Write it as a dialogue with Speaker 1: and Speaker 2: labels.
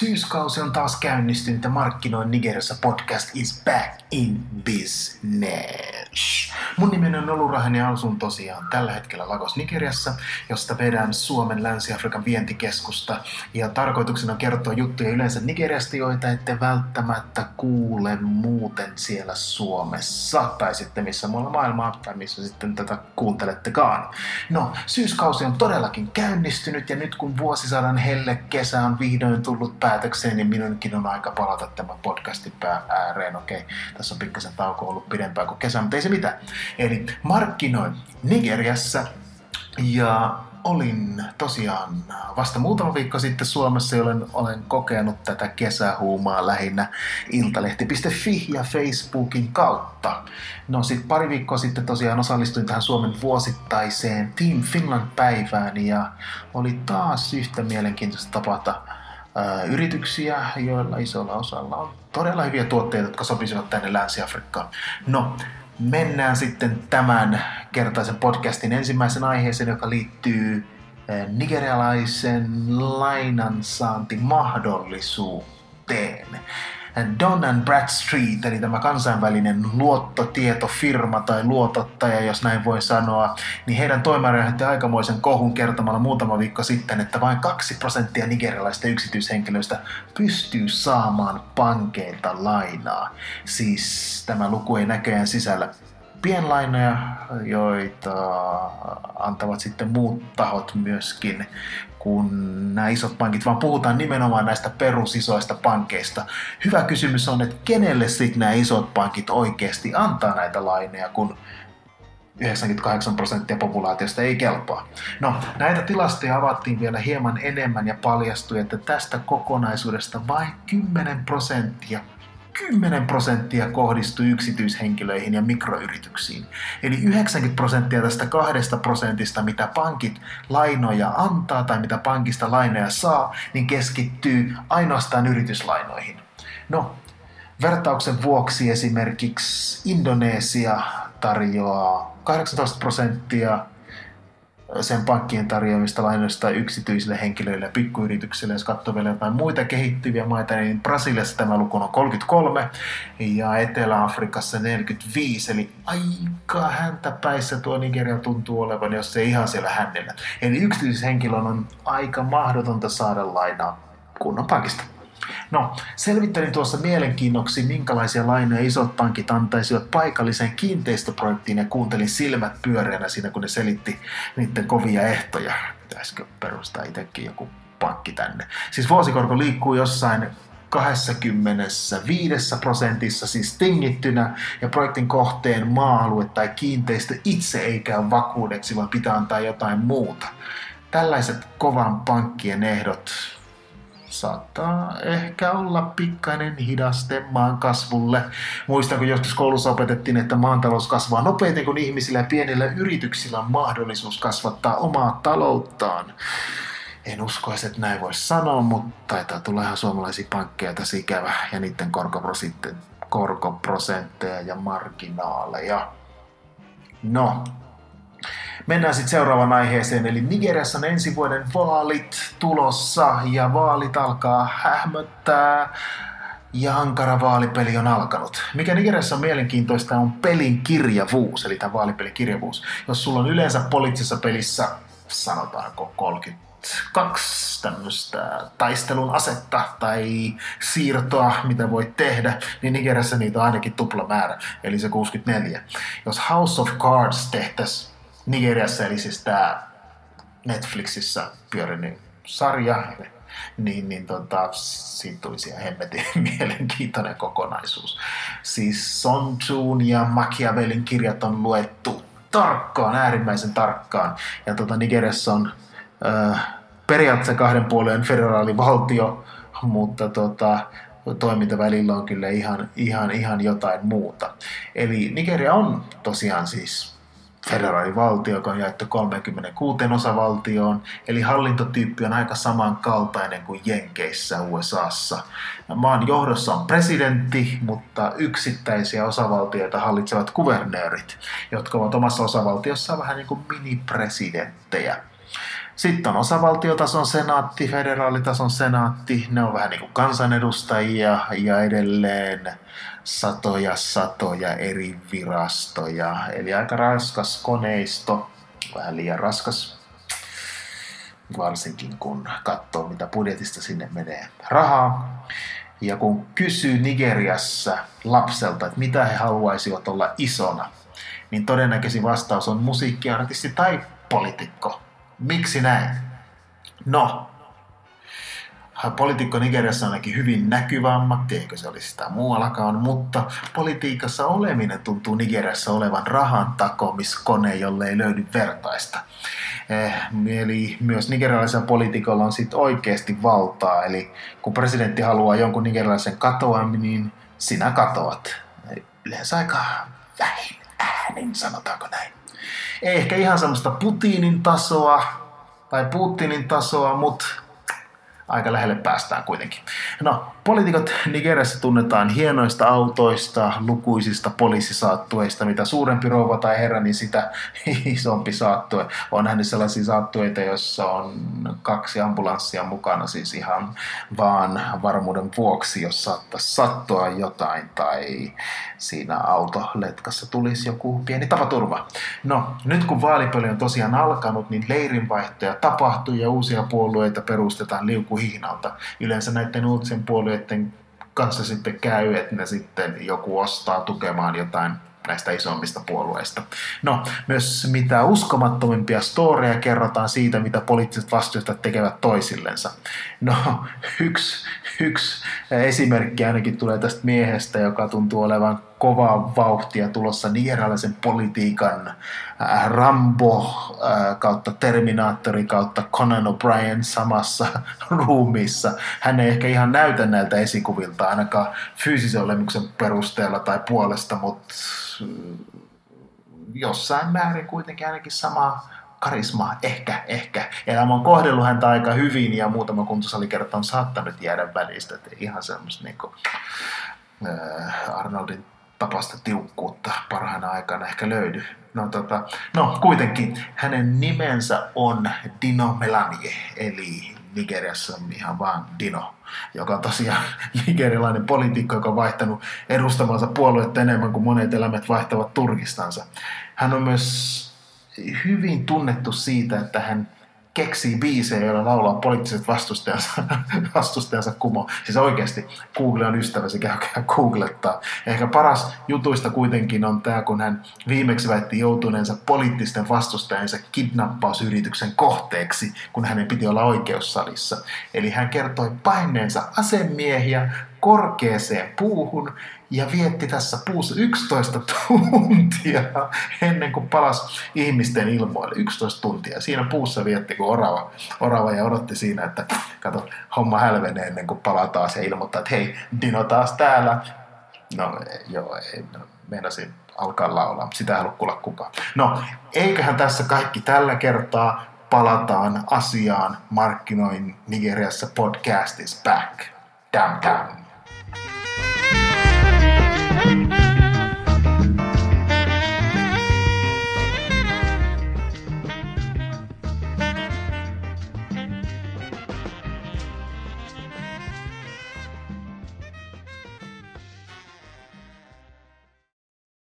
Speaker 1: Syyskausi on taas käynnistynyt ja markkinoin Nigeriassa podcast is back in business. Mun nimeni on Olurahen ja asun tosiaan tällä hetkellä Lagos Nigeriassa, josta vedän Suomen Länsi-Afrikan vientikeskusta. Ja tarkoituksena on kertoa juttuja yleensä Nigeriasta, joita ette välttämättä kuule muuten siellä Suomessa. Tai sitten missä muualla maailmaa, tai missä sitten tätä kuuntelettekaan. No, syyskausi on todellakin käynnistynyt ja nyt kun vuosisadan helle kesä on vihdoin tullut päätökseen, niin minunkin on aika palata tämän podcastin pää ääreen. Okei, tässä on pikkasen tauko ollut pidempään kuin kesä, mutta ei se mitään. Eli markkinoin Nigeriassa ja olin tosiaan vasta muutama viikko sitten Suomessa, jolloin olen kokenut tätä kesähuumaa lähinnä iltalehti.fi ja Facebookin kautta. No sitten pari viikkoa sitten tosiaan osallistuin tähän Suomen vuosittaiseen Team Finland-päivään ja oli taas yhtä mielenkiintoista tapata yrityksiä, joilla isolla osalla on todella hyviä tuotteita, jotka sopisivat tänne Länsi-Afrikkaan. No, mennään sitten tämän kertaisen podcastin ensimmäisen aiheeseen, joka liittyy nigerialaisen lainansaantimahdollisuuteen. Don and Bradstreet, eli tämä kansainvälinen luottotietofirma tai luotottaja, jos näin voi sanoa, niin heidän toimareiden aikamoisen kohun kertomalla muutama viikko sitten, että vain 2 prosenttia nigerialaisista yksityishenkilöistä pystyy saamaan pankeilta lainaa. Siis tämä luku ei näköjään sisällä pienlainoja, joita antavat sitten muut tahot myöskin kuin nämä isot pankit, vaan puhutaan nimenomaan näistä perusisoista pankeista. Hyvä kysymys on, että kenelle sitten nämä isot pankit oikeasti antaa näitä laineja, kun 98 prosenttia populaatiosta ei kelpaa. No, näitä tilastoja avattiin vielä hieman enemmän ja paljastui, että tästä kokonaisuudesta vain 10 prosenttia 10 prosenttia kohdistuu yksityishenkilöihin ja mikroyrityksiin. Eli 90 prosenttia tästä kahdesta prosentista, mitä pankit lainoja antaa tai mitä pankista lainoja saa, niin keskittyy ainoastaan yrityslainoihin. No, vertauksen vuoksi esimerkiksi Indonesia tarjoaa 18 prosenttia sen pankkien tarjoamista lainoista yksityisille henkilöille ja pikkuyrityksille. Jos katsoo vielä jotain muita kehittyviä maita, niin Brasiliassa tämä luku on 33 ja Etelä-Afrikassa 45, eli aika häntä päissä tuo Nigeria tuntuu olevan, jos se ihan siellä hännellä. Eli yksityishenkilön on aika mahdotonta saada lainaa kunnon pankista. No, selvittelin tuossa mielenkiinnoksi, minkälaisia lainoja isot pankit antaisivat paikalliseen kiinteistöprojektiin ja kuuntelin silmät pyöreänä siinä, kun ne selitti niiden kovia ehtoja. Pitäisikö perustaa itsekin joku pankki tänne. Siis vuosikorko liikkuu jossain 25 prosentissa siis tingittynä ja projektin kohteen maa-alue tai kiinteistö itse ei käy vakuudeksi, vaan pitää antaa jotain muuta. Tällaiset kovan pankkien ehdot saattaa ehkä olla pikkainen hidaste maan kasvulle. Muistan, kun joskus koulussa opetettiin, että maantalous kasvaa nopeiten, kun ihmisillä ja pienillä yrityksillä on mahdollisuus kasvattaa omaa talouttaan. En usko että näin voisi sanoa, mutta taitaa tulla ihan suomalaisia pankkeja tässä ikävä ja niiden korkoprosentteja ja marginaaleja. No, Mennään sitten seuraavaan aiheeseen, eli Nigeriassa on ensi vuoden vaalit tulossa ja vaalit alkaa hähmöttää ja ankara vaalipeli on alkanut. Mikä Nigeriassa on mielenkiintoista on pelin kirjavuus, eli tämä vaalipelin kirjavuus. Jos sulla on yleensä poliittisessa pelissä, sanotaanko 30 kaksi tämmöistä taistelun asetta tai siirtoa, mitä voit tehdä, niin Nigeriassa niitä on ainakin tupla määrä, eli se 64. Jos House of Cards tehtäisiin Nigeriassa, eli siis tämä Netflixissä pyörinyt sarja, niin, niin tota, siitä tulisi ihan hemmetin mielenkiintoinen kokonaisuus. Siis Son Tzuun ja Machiavellin kirjat on luettu tarkkaan, äärimmäisen tarkkaan. Ja tota, Nigeriassa on äh, periaatteessa kahden puolen federaalivaltio, mutta tota, toiminta välillä on kyllä ihan, ihan, ihan jotain muuta. Eli Nigeria on tosiaan siis federaalivaltio, joka on jaettu 36 osavaltioon, eli hallintotyyppi on aika samankaltainen kuin Jenkeissä USAssa. Maan johdossa on presidentti, mutta yksittäisiä osavaltioita hallitsevat kuvernöörit, jotka ovat omassa osavaltiossaan vähän niin kuin mini-presidenttejä. Sitten on osavaltiotason senaatti, federaalitason senaatti, ne on vähän niin kuin kansanedustajia ja edelleen satoja satoja eri virastoja. Eli aika raskas koneisto, vähän liian raskas, varsinkin kun katsoo mitä budjetista sinne menee rahaa. Ja kun kysyy Nigeriassa lapselta, että mitä he haluaisivat olla isona, niin todennäköisin vastaus on musiikkiartisti tai poliitikko. Miksi näin? No, poliitikko Nigeriassa on ainakin hyvin näkyvä ammatti, eikö se olisi sitä muuallakaan, mutta politiikassa oleminen tuntuu Nigeriassa olevan rahan takomiskone, jolle ei löydy vertaista. Eh, eli myös nigerialaisella poliitikolla on sitten oikeasti valtaa, eli kun presidentti haluaa jonkun nigerialaisen katoa, niin sinä katoat. Yleensä aika vähin äänin, sanotaanko näin. Ei ehkä ihan semmoista Putinin tasoa tai Putinin tasoa, mutta aika lähelle päästään kuitenkin. No, poliitikot Nigeriassa tunnetaan hienoista autoista, lukuisista poliisisaattueista. Mitä suurempi rouva tai herra, niin sitä isompi saattue. On nähnyt sellaisia saattueita, joissa on kaksi ambulanssia mukana, siis ihan vaan varmuuden vuoksi, jos saattaisi sattua jotain tai siinä autoletkassa tulisi joku pieni tapaturma. No, nyt kun vaalipeli on tosiaan alkanut, niin leirinvaihtoja tapahtuu ja uusia puolueita perustetaan liukuhihnalta. Yleensä näiden uutisen puolueiden kanssa sitten käy, että ne sitten joku ostaa tukemaan jotain näistä isommista puolueista. No, myös mitä uskomattomimpia storeja kerrotaan siitä, mitä poliittiset vastustajat tekevät toisillensa. No, yksi, yksi esimerkki ainakin tulee tästä miehestä, joka tuntuu olevan kovaa vauhtia tulossa nigerialaisen politiikan äh, Rambo äh, kautta Terminaattori kautta Conan O'Brien samassa ruumiissa. Hän ei ehkä ihan näytä näiltä esikuvilta ainakaan fyysisen olemuksen perusteella tai puolesta, mutta jossain määrin kuitenkin ainakin sama karisma, ehkä, ehkä. Elämä on kohdellut häntä aika hyvin ja muutama kuntosalikerta on saattanut jäädä välistä. Että ihan semmoista niin kuin, äh, Arnoldin tapasta tiukkuutta parhaana aikana ehkä löydy. No, tota, no kuitenkin hänen nimensä on Dino Melanie, eli Nigeriassa ihan vaan Dino, joka on tosiaan nigerialainen poliitikko, joka on vaihtanut edustamansa puoluetta enemmän kuin monet elämät vaihtavat Turkistansa. Hän on myös hyvin tunnettu siitä, että hän keksii biisejä, joilla laulaa poliittiset vastustajansa, vastustajansa kumo. Siis oikeasti Google on ystäväsi, käykää googlettaa. Ehkä paras jutuista kuitenkin on tämä, kun hän viimeksi väitti joutuneensa poliittisten vastustajansa kidnappausyrityksen kohteeksi, kun hänen piti olla oikeussalissa. Eli hän kertoi paineensa asemiehiä korkeeseen puuhun ja vietti tässä puussa 11 tuntia ennen kuin palasi ihmisten ilmoille. 11 tuntia. Siinä puussa vietti kuin orava, orava ja odotti siinä, että kato, homma hälvenee ennen kuin palaa taas ja ilmoittaa, että hei, Dino taas täällä. No joo, ei, no, meinasin alkaa laulaa, sitä ei halua kuulla kukaan. No, eiköhän tässä kaikki tällä kertaa palataan asiaan markkinoin Nigeriassa podcast is back. Downtown.